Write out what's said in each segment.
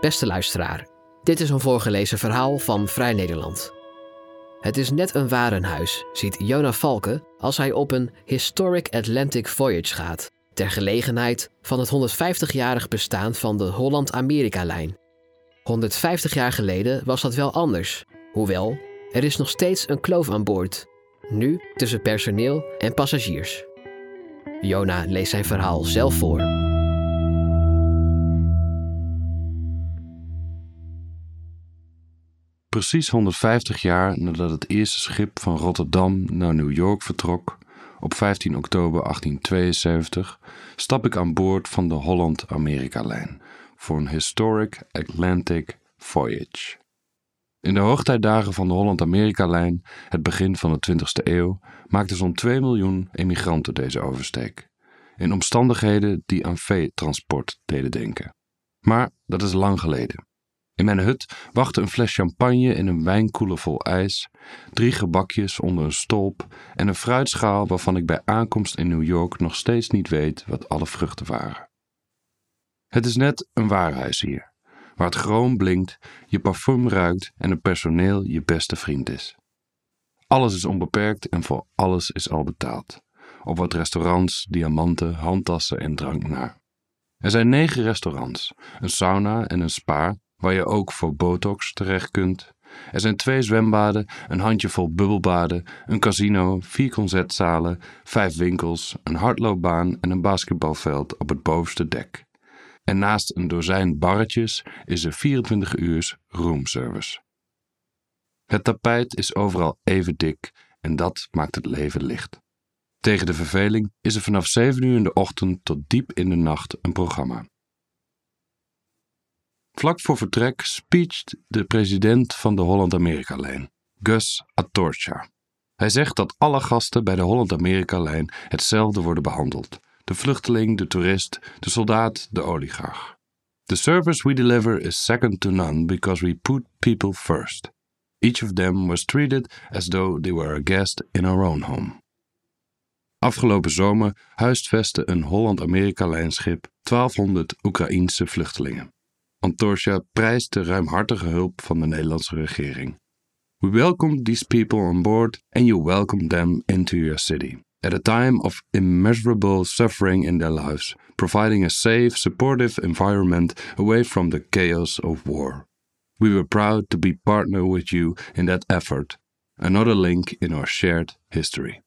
Beste luisteraar, dit is een voorgelezen verhaal van Vrij Nederland. Het is net een warenhuis, ziet Jona Valken als hij op een Historic Atlantic Voyage gaat, ter gelegenheid van het 150-jarig bestaan van de Holland-Amerika-lijn. 150 jaar geleden was dat wel anders, hoewel er is nog steeds een kloof aan boord, nu tussen personeel en passagiers. Jona leest zijn verhaal zelf voor. Precies 150 jaar nadat het eerste schip van Rotterdam naar New York vertrok, op 15 oktober 1872, stap ik aan boord van de Holland-Amerika-lijn voor een Historic Atlantic Voyage. In de hoogtijdagen van de Holland-Amerika-lijn, het begin van de 20e eeuw, maakten zo'n 2 miljoen emigranten deze oversteek. In omstandigheden die aan veetransport deden denken. Maar dat is lang geleden. In mijn hut wachtte een fles champagne in een wijnkoeler vol ijs, drie gebakjes onder een stolp en een fruitschaal waarvan ik bij aankomst in New York nog steeds niet weet wat alle vruchten waren. Het is net een waarhuis hier, waar het groen blinkt, je parfum ruikt en het personeel je beste vriend is. Alles is onbeperkt en voor alles is al betaald. Op wat restaurants, diamanten, handtassen en drank na. Er zijn negen restaurants, een sauna en een spa waar je ook voor botox terecht kunt. Er zijn twee zwembaden, een handjevol bubbelbaden, een casino, vier concertzalen, vijf winkels, een hardloopbaan en een basketbalveld op het bovenste dek. En naast een dozijn barretjes is er 24 uur roomservice. Het tapijt is overal even dik en dat maakt het leven licht. Tegen de verveling is er vanaf 7 uur in de ochtend tot diep in de nacht een programma. Vlak voor vertrek speecht de president van de Holland-Amerika-lijn, Gus Atorcha. Hij zegt dat alle gasten bij de Holland-Amerika-lijn hetzelfde worden behandeld: de vluchteling, de toerist, de soldaat, de oligarch. The service we deliver is second to none because we put people first. Each of them was treated as though they were a guest in our own home. Afgelopen zomer huisvestte een Holland-Amerika-lijnschip 1200 Oekraïense vluchtelingen. Antorcha prijst de ruimhartige hulp van de Nederlandse regering. We welcome these people on board and you welcome them into your city. At a time of immeasurable suffering in their lives, providing a safe, supportive environment away from the chaos of war. We were proud to be partner with you in that effort, another link in our shared history.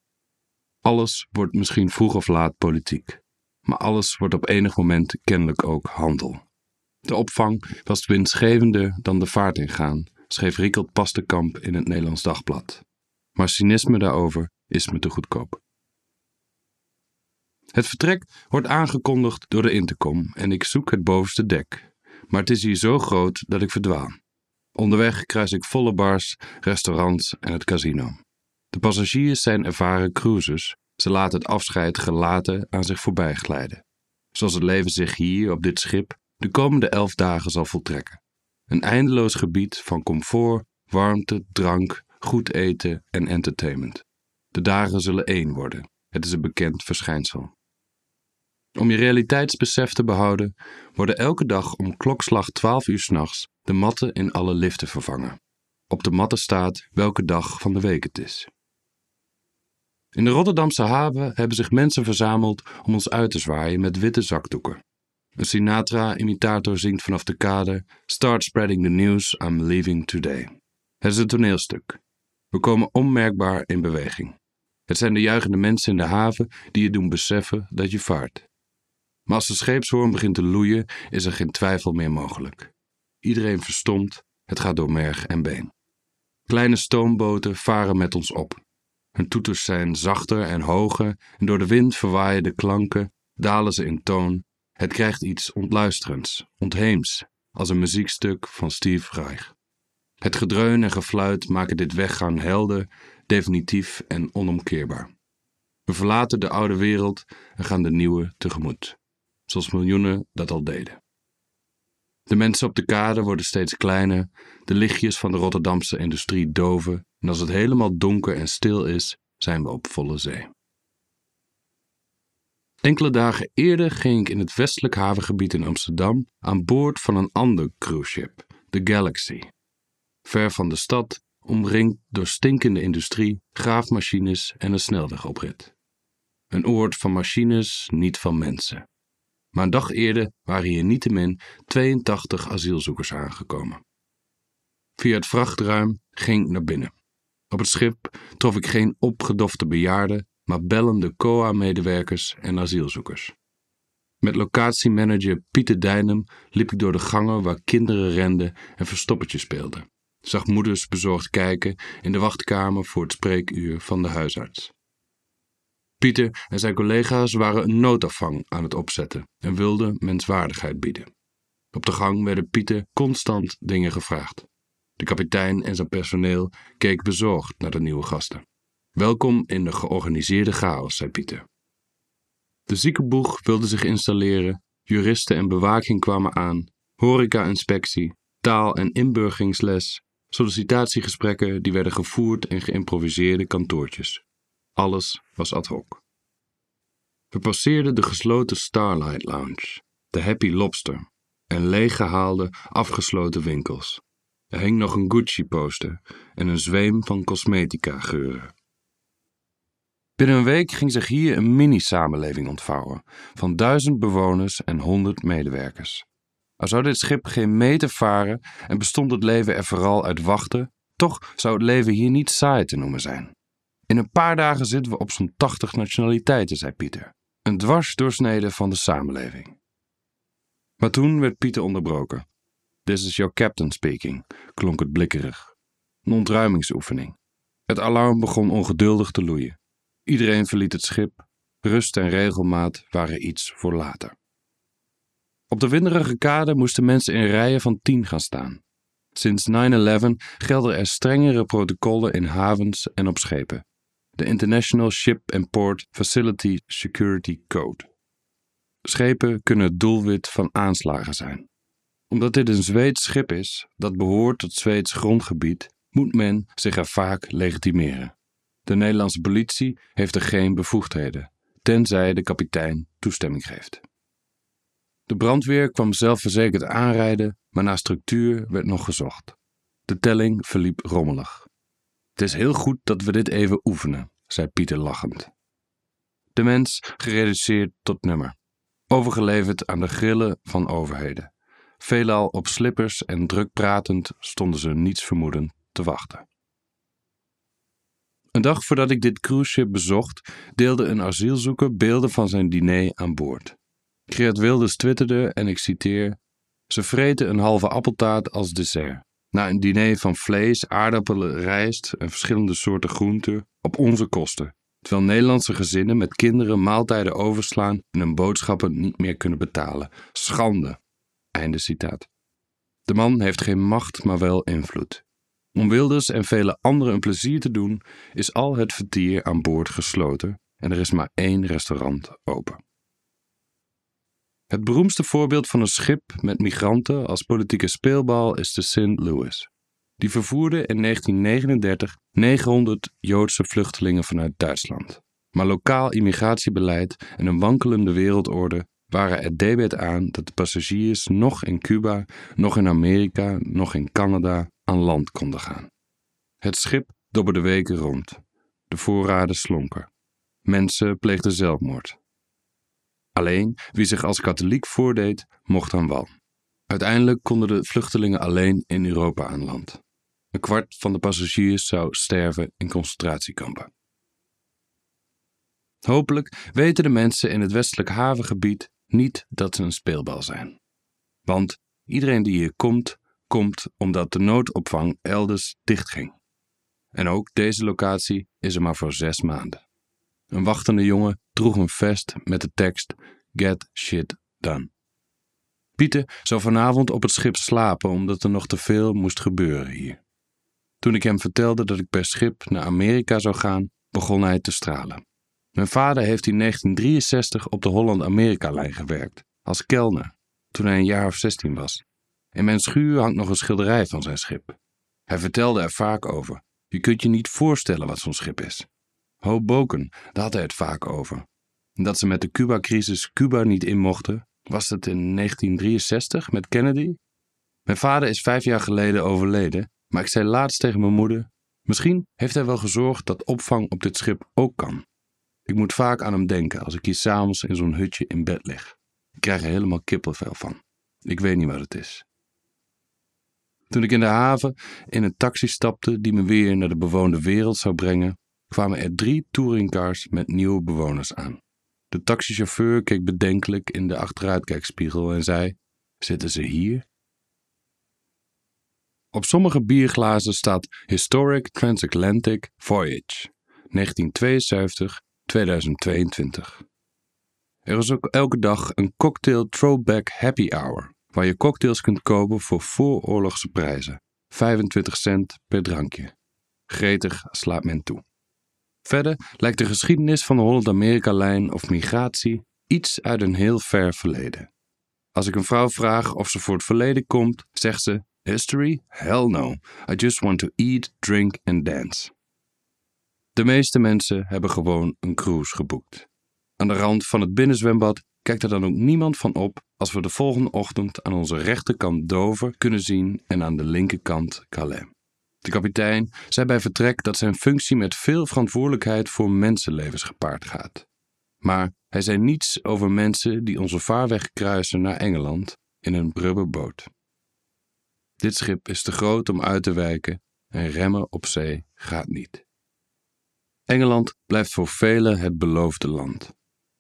Alles wordt misschien vroeg of laat politiek, maar alles wordt op enig moment kennelijk ook handel. De opvang was winstgevender dan de vaart ingaan, schreef Riekelt Pastekamp in het Nederlands Dagblad. Maar cynisme daarover is me te goedkoop. Het vertrek wordt aangekondigd door de intercom en ik zoek het bovenste dek. Maar het is hier zo groot dat ik verdwaal. Onderweg kruis ik volle bars, restaurants en het casino. De passagiers zijn ervaren cruisers. Ze laten het afscheid gelaten aan zich voorbij glijden. Zoals het leven zich hier op dit schip de komende elf dagen zal voltrekken. Een eindeloos gebied van comfort, warmte, drank, goed eten en entertainment. De dagen zullen één worden. Het is een bekend verschijnsel. Om je realiteitsbesef te behouden, worden elke dag om klokslag 12 uur s'nachts de matten in alle liften vervangen. Op de matten staat welke dag van de week het is. In de Rotterdamse haven hebben zich mensen verzameld om ons uit te zwaaien met witte zakdoeken. Een Sinatra-imitator zingt vanaf de kade: Start spreading the news, I'm leaving today. Het is een toneelstuk. We komen onmerkbaar in beweging. Het zijn de juichende mensen in de haven die je doen beseffen dat je vaart. Maar als de scheepshoorn begint te loeien, is er geen twijfel meer mogelijk. Iedereen verstomt, het gaat door merg en been. Kleine stoomboten varen met ons op. Hun toeters zijn zachter en hoger en door de wind verwaaien de klanken, dalen ze in toon het krijgt iets ontluisterends, ontheems, als een muziekstuk van Steve Reich. Het gedreun en gefluit maken dit weggaan helder, definitief en onomkeerbaar. We verlaten de oude wereld en gaan de nieuwe tegemoet, zoals miljoenen dat al deden. De mensen op de kade worden steeds kleiner, de lichtjes van de Rotterdamse industrie doven en als het helemaal donker en stil is, zijn we op volle zee. Enkele dagen eerder ging ik in het westelijk havengebied in Amsterdam aan boord van een ander cruiseschip, de Galaxy. Ver van de stad, omringd door stinkende industrie, graafmachines en een snelwegoprit. Een oord van machines, niet van mensen. Maar een dag eerder waren hier niettemin 82 asielzoekers aangekomen. Via het vrachtruim ging ik naar binnen. Op het schip trof ik geen opgedofte bejaarden, maar bellende COA-medewerkers en asielzoekers. Met locatiemanager Pieter Dijnem liep ik door de gangen waar kinderen renden en verstoppertje speelden. Zag moeders bezorgd kijken in de wachtkamer voor het spreekuur van de huisarts. Pieter en zijn collega's waren een noodafvang aan het opzetten en wilden menswaardigheid bieden. Op de gang werden Pieter constant dingen gevraagd. De kapitein en zijn personeel keken bezorgd naar de nieuwe gasten. Welkom in de georganiseerde chaos, zei Pieter. De ziekenboeg wilde zich installeren, juristen en bewaking kwamen aan, horeca-inspectie, taal- en inburgingsles, sollicitatiegesprekken die werden gevoerd in geïmproviseerde kantoortjes. Alles was ad hoc. We passeerden de gesloten Starlight Lounge, de Happy Lobster en leeggehaalde, afgesloten winkels. Er hing nog een Gucci-poster en een zweem van cosmetica-geuren. Binnen een week ging zich hier een mini-samenleving ontvouwen van duizend bewoners en honderd medewerkers. Al zou dit schip geen meter varen en bestond het leven er vooral uit wachten, toch zou het leven hier niet saai te noemen zijn. In een paar dagen zitten we op zo'n 80 nationaliteiten, zei Pieter. Een dwarsdoorsnede van de samenleving. Maar toen werd Pieter onderbroken. This is your captain speaking, klonk het blikkerig. Een ontruimingsoefening. Het alarm begon ongeduldig te loeien. Iedereen verliet het schip. Rust en regelmaat waren iets voor later. Op de winderige kade moesten mensen in rijen van tien gaan staan. Sinds 9-11 gelden er strengere protocollen in havens en op schepen. De International Ship and Port Facility Security Code. Schepen kunnen het doelwit van aanslagen zijn. Omdat dit een Zweeds schip is dat behoort tot Zweeds grondgebied, moet men zich er vaak legitimeren. De Nederlandse politie heeft er geen bevoegdheden, tenzij de kapitein toestemming geeft. De brandweer kwam zelfverzekerd aanrijden, maar na structuur werd nog gezocht. De telling verliep rommelig. Het is heel goed dat we dit even oefenen, zei Pieter lachend. De mens gereduceerd tot nummer, overgeleverd aan de grillen van overheden. Veelal op slippers en druk pratend stonden ze niets vermoedend te wachten. Een dag voordat ik dit cruiseschip bezocht, deelde een asielzoeker beelden van zijn diner aan boord. Geert Wilders twitterde, en ik citeer: Ze vreten een halve appeltaart als dessert. Na een diner van vlees, aardappelen, rijst en verschillende soorten groenten op onze kosten. Terwijl Nederlandse gezinnen met kinderen maaltijden overslaan en hun boodschappen niet meer kunnen betalen. Schande. Einde citaat. De man heeft geen macht, maar wel invloed. Om Wilders en vele anderen een plezier te doen, is al het vertier aan boord gesloten en er is maar één restaurant open. Het beroemdste voorbeeld van een schip met migranten als politieke speelbal is de St. Louis. Die vervoerde in 1939 900 Joodse vluchtelingen vanuit Duitsland. Maar lokaal immigratiebeleid en een wankelende wereldorde waren er debet aan dat de passagiers nog in Cuba, nog in Amerika, nog in Canada aan land konden gaan. Het schip dobberde weken rond. De voorraden slonken. Mensen pleegden zelfmoord. Alleen wie zich als katholiek voordeed, mocht aan wal. Uiteindelijk konden de vluchtelingen alleen in Europa aan land. Een kwart van de passagiers zou sterven in concentratiekampen. Hopelijk weten de mensen in het westelijk havengebied niet dat ze een speelbal zijn. Want iedereen die hier komt, komt omdat de noodopvang elders dichtging. En ook deze locatie is er maar voor zes maanden. Een wachtende jongen droeg een vest met de tekst Get shit done. Pieter zou vanavond op het schip slapen omdat er nog te veel moest gebeuren hier. Toen ik hem vertelde dat ik per schip naar Amerika zou gaan, begon hij te stralen. Mijn vader heeft in 1963 op de Holland-Amerika-lijn gewerkt, als kelner, toen hij een jaar of 16 was. In mijn schuur hangt nog een schilderij van zijn schip. Hij vertelde er vaak over. Je kunt je niet voorstellen wat zo'n schip is. Hoboken, daar had hij het vaak over. Dat ze met de Cuba-crisis Cuba niet in mochten, was het in 1963 met Kennedy. Mijn vader is vijf jaar geleden overleden, maar ik zei laatst tegen mijn moeder: Misschien heeft hij wel gezorgd dat opvang op dit schip ook kan. Ik moet vaak aan hem denken als ik hier s'avonds in zo'n hutje in bed lig. Ik krijg er helemaal kippenvel van. Ik weet niet wat het is. Toen ik in de haven in een taxi stapte die me weer naar de bewoonde wereld zou brengen, kwamen er drie touringcars met nieuwe bewoners aan. De taxichauffeur keek bedenkelijk in de achteruitkijkspiegel en zei: Zitten ze hier? Op sommige bierglazen staat Historic Transatlantic Voyage 1972-2022. Er is ook elke dag een cocktail throwback happy hour, waar je cocktails kunt kopen voor vooroorlogse prijzen, 25 cent per drankje. Gretig slaat men toe. Verder lijkt de geschiedenis van de Holland-Amerika-lijn of migratie iets uit een heel ver verleden. Als ik een vrouw vraag of ze voor het verleden komt, zegt ze: History? Hell no. I just want to eat, drink and dance. De meeste mensen hebben gewoon een cruise geboekt. Aan de rand van het binnenzwembad kijkt er dan ook niemand van op als we de volgende ochtend aan onze rechterkant Dover kunnen zien en aan de linkerkant Calais. De kapitein zei bij vertrek dat zijn functie met veel verantwoordelijkheid voor mensenlevens gepaard gaat. Maar hij zei niets over mensen die onze vaarweg kruisen naar Engeland in een brubberboot. Dit schip is te groot om uit te wijken en remmen op zee gaat niet. Engeland blijft voor velen het beloofde land.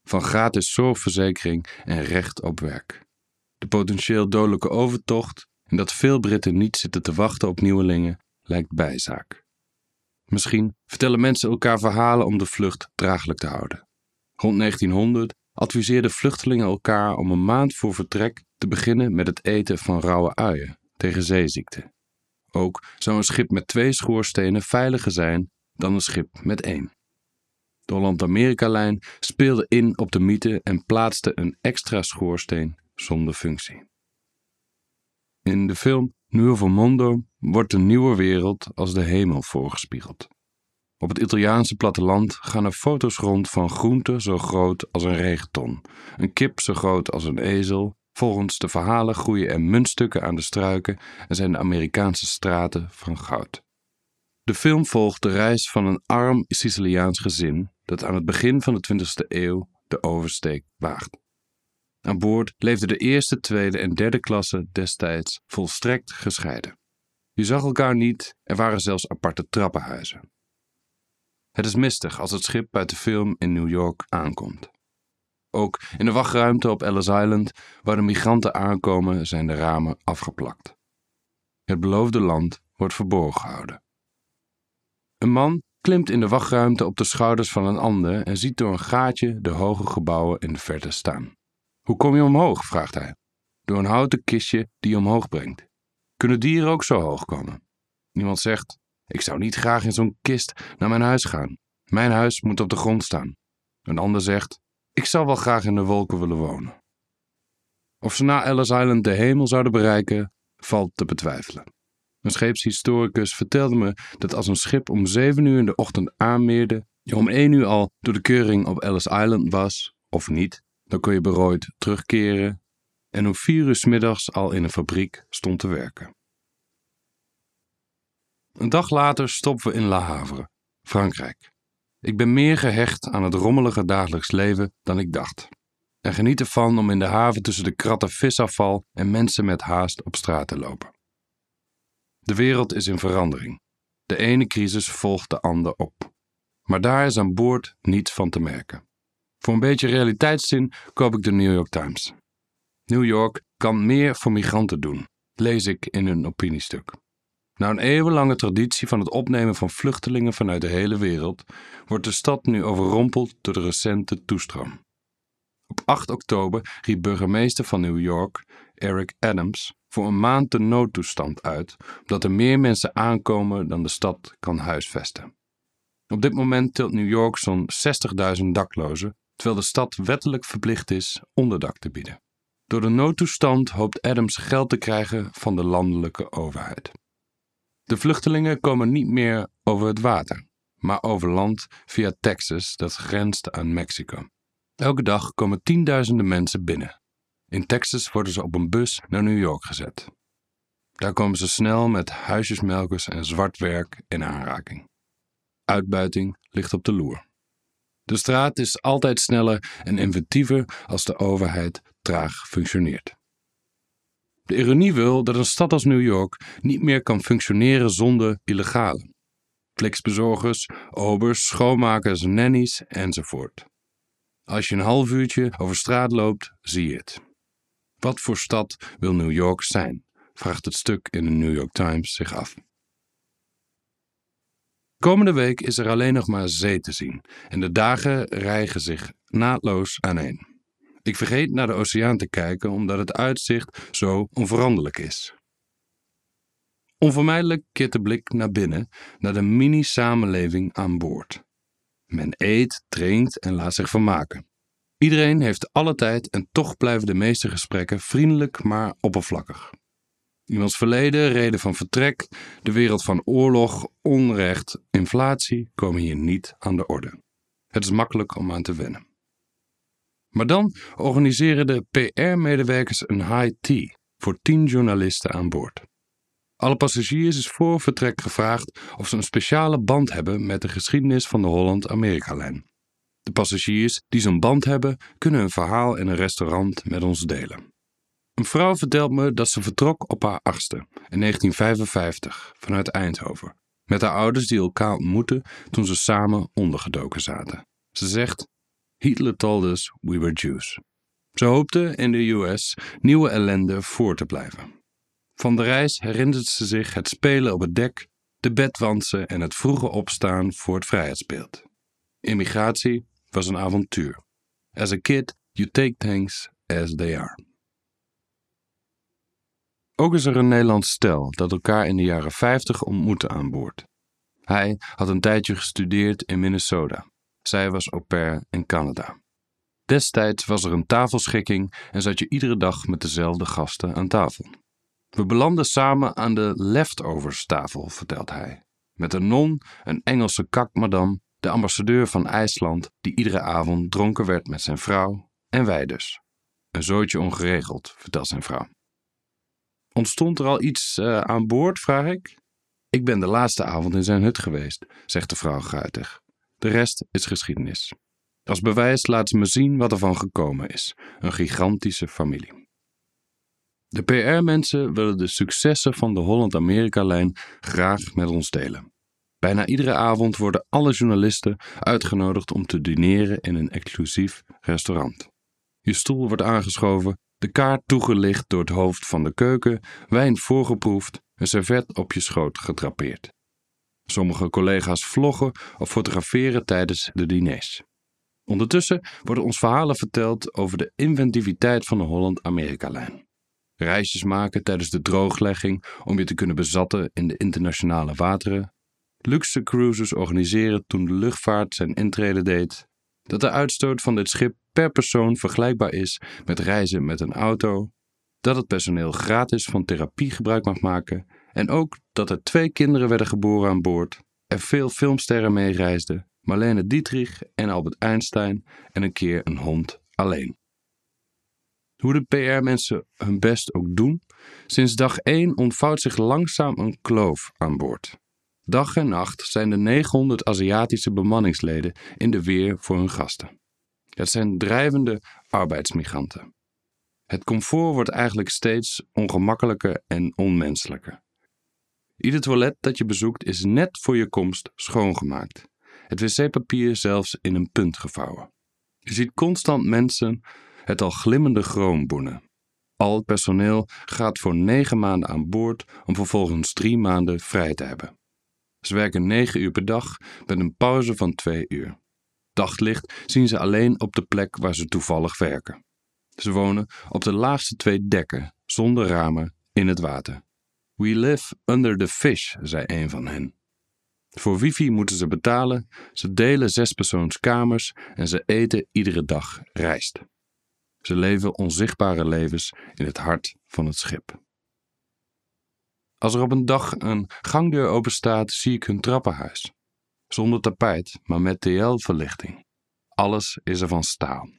Van gratis zorgverzekering en recht op werk. De potentieel dodelijke overtocht en dat veel Britten niet zitten te wachten op nieuwelingen lijkt bijzaak. Misschien vertellen mensen elkaar verhalen om de vlucht draaglijk te houden. Rond 1900 adviseerden vluchtelingen elkaar om een maand voor vertrek te beginnen met het eten van rauwe uien tegen zeeziekte. Ook zou een schip met twee schoorstenen veiliger zijn dan een schip met één. De Holland-Amerika-lijn speelde in op de mythe en plaatste een extra schoorsteen zonder functie. In de film Nuovo Mondo wordt de nieuwe wereld als de hemel voorgespiegeld. Op het Italiaanse platteland gaan er foto's rond van groenten zo groot als een regenton, een kip zo groot als een ezel. Volgens de verhalen groeien er muntstukken aan de struiken en zijn de Amerikaanse straten van goud. De film volgt de reis van een arm Siciliaans gezin dat aan het begin van de 20e eeuw de oversteek waagt. Aan boord leefde de eerste, tweede en derde klasse destijds volstrekt gescheiden. Je zag elkaar niet, er waren zelfs aparte trappenhuizen. Het is mistig als het schip uit de film in New York aankomt. Ook in de wachtruimte op Ellis Island, waar de migranten aankomen, zijn de ramen afgeplakt. Het beloofde land wordt verborgen gehouden. Een man klimt in de wachtruimte op de schouders van een ander en ziet door een gaatje de hoge gebouwen in de verte staan. Hoe kom je omhoog? vraagt hij. Door een houten kistje die omhoog brengt. Kunnen dieren ook zo hoog komen? Iemand zegt: Ik zou niet graag in zo'n kist naar mijn huis gaan. Mijn huis moet op de grond staan. Een ander zegt: Ik zou wel graag in de wolken willen wonen. Of ze na Ellis Island de hemel zouden bereiken, valt te betwijfelen. Een scheepshistoricus vertelde me dat als een schip om zeven uur in de ochtend aanmeerde, je om één uur al door de keuring op Ellis Island was, of niet, dan kon je berooid terugkeren en om vier uur s middags al in een fabriek stond te werken. Een dag later stoppen we in La Havre, Frankrijk. Ik ben meer gehecht aan het rommelige dagelijks leven dan ik dacht. En geniet ervan om in de haven tussen de kratten visafval en mensen met haast op straat te lopen. De wereld is in verandering. De ene crisis volgt de ander op. Maar daar is aan boord niets van te merken. Voor een beetje realiteitszin koop ik de New York Times. New York kan meer voor migranten doen, lees ik in een opiniestuk. Na een eeuwenlange traditie van het opnemen van vluchtelingen vanuit de hele wereld, wordt de stad nu overrompeld door de recente toestroom. Op 8 oktober riep burgemeester van New York, Eric Adams, voor een maand de noodtoestand uit, omdat er meer mensen aankomen dan de stad kan huisvesten. Op dit moment telt New York zo'n 60.000 daklozen, terwijl de stad wettelijk verplicht is onderdak te bieden. Door de noodtoestand hoopt Adams geld te krijgen van de landelijke overheid. De vluchtelingen komen niet meer over het water, maar over land via Texas dat grenst aan Mexico. Elke dag komen tienduizenden mensen binnen. In Texas worden ze op een bus naar New York gezet. Daar komen ze snel met huisjesmelkers en zwart werk in aanraking. Uitbuiting ligt op de loer. De straat is altijd sneller en inventiever als de overheid traag functioneert. De ironie wil dat een stad als New York niet meer kan functioneren zonder illegale. Kliksbezorgers, obers, schoonmakers, nannies enzovoort. Als je een half uurtje over straat loopt, zie je het. Wat voor stad wil New York zijn? vraagt het stuk in de New York Times zich af. Komende week is er alleen nog maar zee te zien en de dagen rijgen zich naadloos aaneen. Ik vergeet naar de oceaan te kijken omdat het uitzicht zo onveranderlijk is. Onvermijdelijk keert de blik naar binnen, naar de mini-samenleving aan boord. Men eet, drinkt en laat zich vermaken. Iedereen heeft alle tijd en toch blijven de meeste gesprekken vriendelijk maar oppervlakkig. Iemands verleden, reden van vertrek, de wereld van oorlog, onrecht, inflatie komen hier niet aan de orde. Het is makkelijk om aan te wennen. Maar dan organiseren de PR-medewerkers een high tea voor tien journalisten aan boord. Alle passagiers is voor vertrek gevraagd of ze een speciale band hebben met de geschiedenis van de Holland-Amerika-lijn. Passagiers die zo'n band hebben, kunnen hun verhaal in een restaurant met ons delen. Een vrouw vertelt me dat ze vertrok op haar achtste in 1955 vanuit Eindhoven, met haar ouders die elkaar ontmoetten toen ze samen ondergedoken zaten. Ze zegt: Hitler told us we were Jews. Ze hoopte in de US nieuwe ellende voor te blijven. Van de reis herinnert ze zich het spelen op het dek, de bedwansen en het vroege opstaan voor het vrijheidsbeeld. Immigratie was een avontuur. As a kid, you take things as they are. Ook is er een Nederlands stel dat elkaar in de jaren 50 ontmoette aan boord. Hij had een tijdje gestudeerd in Minnesota. Zij was au pair in Canada. Destijds was er een tafelschikking en zat je iedere dag met dezelfde gasten aan tafel. We belanden samen aan de leftovers tafel, vertelt hij. Met een non, een Engelse kakmadam, de ambassadeur van IJsland, die iedere avond dronken werd met zijn vrouw, en wij dus. Een zootje ongeregeld, vertelt zijn vrouw. Ontstond er al iets uh, aan boord, vraag ik. Ik ben de laatste avond in zijn hut geweest, zegt de vrouw guitig. De rest is geschiedenis. Als bewijs laat ze me zien wat er van gekomen is: een gigantische familie. De PR-mensen willen de successen van de Holland-Amerika-lijn graag met ons delen. Bijna iedere avond worden alle journalisten uitgenodigd om te dineren in een exclusief restaurant. Je stoel wordt aangeschoven, de kaart toegelicht door het hoofd van de keuken, wijn voorgeproefd, een servet op je schoot getrapeerd. Sommige collega's vloggen of fotograferen tijdens de diners. Ondertussen worden ons verhalen verteld over de inventiviteit van de Holland-Amerika-lijn. Reisjes maken tijdens de drooglegging om je te kunnen bezatten in de internationale wateren. Luxe cruises organiseren toen de luchtvaart zijn intrede deed. Dat de uitstoot van dit schip per persoon vergelijkbaar is met reizen met een auto. Dat het personeel gratis van therapie gebruik mag maken. En ook dat er twee kinderen werden geboren aan boord. Er veel filmsterren mee reisden. Marlene Dietrich en Albert Einstein en een keer een hond alleen. Hoe de PR-mensen hun best ook doen, sinds dag 1 ontvouwt zich langzaam een kloof aan boord. Dag en nacht zijn de 900 Aziatische bemanningsleden in de weer voor hun gasten. Het zijn drijvende arbeidsmigranten. Het comfort wordt eigenlijk steeds ongemakkelijker en onmenselijker. Ieder toilet dat je bezoekt is net voor je komst schoongemaakt. Het wc-papier zelfs in een punt gevouwen. Je ziet constant mensen het al glimmende chroom boenen. Al het personeel gaat voor negen maanden aan boord om vervolgens drie maanden vrij te hebben. Ze werken negen uur per dag met een pauze van twee uur. Daglicht zien ze alleen op de plek waar ze toevallig werken. Ze wonen op de laagste twee dekken, zonder ramen, in het water. We live under the fish, zei een van hen. Voor wifi moeten ze betalen, ze delen zespersoonskamers en ze eten iedere dag rijst. Ze leven onzichtbare levens in het hart van het schip. Als er op een dag een gangdeur openstaat, zie ik hun trappenhuis. Zonder tapijt, maar met TL-verlichting. Alles is er van staal.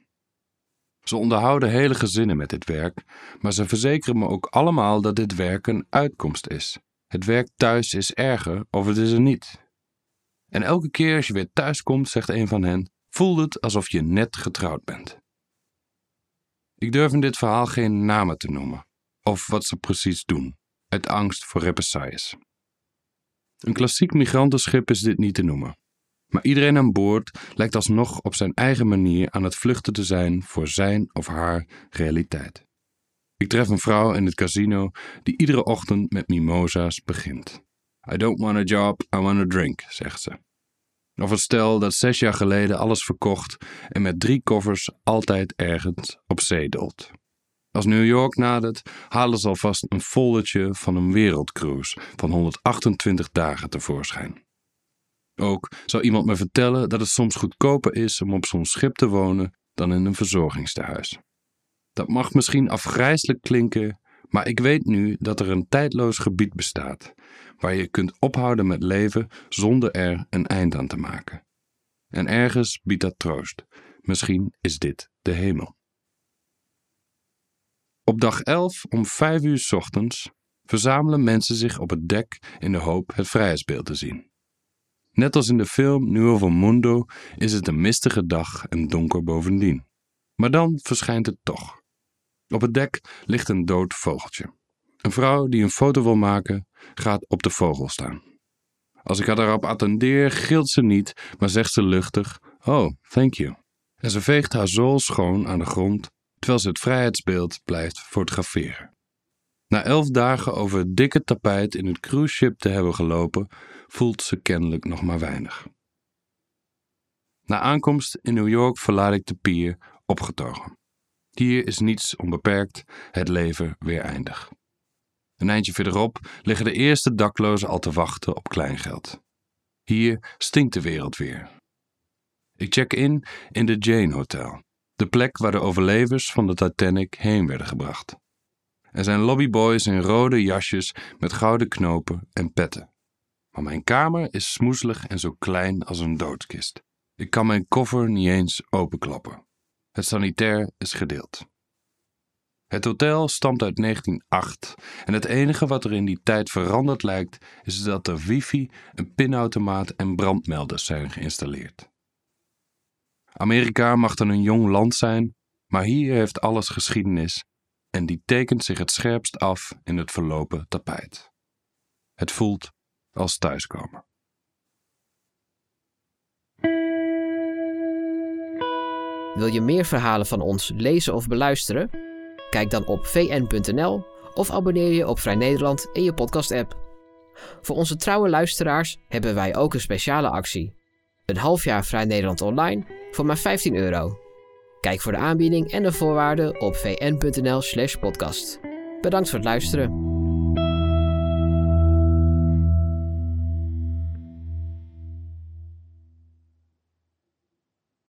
Ze onderhouden hele gezinnen met dit werk, maar ze verzekeren me ook allemaal dat dit werk een uitkomst is. Het werk thuis is erger of het is er niet. En elke keer als je weer thuis komt, zegt een van hen, voelt het alsof je net getrouwd bent. Ik durf in dit verhaal geen namen te noemen, of wat ze precies doen, uit angst voor represailles. Een klassiek migrantenschip is dit niet te noemen. Maar iedereen aan boord lijkt alsnog op zijn eigen manier aan het vluchten te zijn voor zijn of haar realiteit. Ik tref een vrouw in het casino die iedere ochtend met mimosa's begint. I don't want a job, I want a drink, zegt ze. Of een stel dat zes jaar geleden alles verkocht en met drie koffers altijd ergens op zee dolt. Als New York nadert, halen ze alvast een foldertje van een wereldcruise van 128 dagen tevoorschijn. Ook zou iemand me vertellen dat het soms goedkoper is om op zo'n schip te wonen dan in een verzorgingstehuis. Dat mag misschien afgrijselijk klinken, maar ik weet nu dat er een tijdloos gebied bestaat waar je kunt ophouden met leven zonder er een eind aan te maken. En ergens biedt dat troost. Misschien is dit de hemel. Op dag 11 om 5 uur s ochtends verzamelen mensen zich op het dek in de hoop het vrijheidsbeeld te zien. Net als in de film Nuovo Mundo is het een mistige dag en donker bovendien. Maar dan verschijnt het toch. Op het dek ligt een dood vogeltje. Een vrouw die een foto wil maken, gaat op de vogel staan. Als ik haar daarop attendeer, gilt ze niet, maar zegt ze luchtig: Oh, thank you. En ze veegt haar zool schoon aan de grond, terwijl ze het vrijheidsbeeld blijft fotograferen. Na elf dagen over het dikke tapijt in het cruiseschip te hebben gelopen, voelt ze kennelijk nog maar weinig. Na aankomst in New York verlaat ik de pier opgetogen. Hier is niets onbeperkt, het leven weer eindig. Een eindje verderop liggen de eerste daklozen al te wachten op kleingeld. Hier stinkt de wereld weer. Ik check in in de Jane Hotel, de plek waar de overlevers van de Titanic heen werden gebracht. Er zijn lobbyboys in rode jasjes met gouden knopen en petten. Maar mijn kamer is smoeselig en zo klein als een doodkist. Ik kan mijn koffer niet eens openklappen. Het sanitair is gedeeld. Het hotel stamt uit 1908 en het enige wat er in die tijd veranderd lijkt is dat er wifi, een pinautomaat en brandmelders zijn geïnstalleerd. Amerika mag dan een jong land zijn, maar hier heeft alles geschiedenis en die tekent zich het scherpst af in het verlopen tapijt. Het voelt als thuiskomen. Wil je meer verhalen van ons lezen of beluisteren? Kijk dan op vn.nl of abonneer je op Vrij Nederland in je podcast-app. Voor onze trouwe luisteraars hebben wij ook een speciale actie. Een half jaar Vrij Nederland online voor maar 15 euro. Kijk voor de aanbieding en de voorwaarden op vn.nl/podcast. Bedankt voor het luisteren.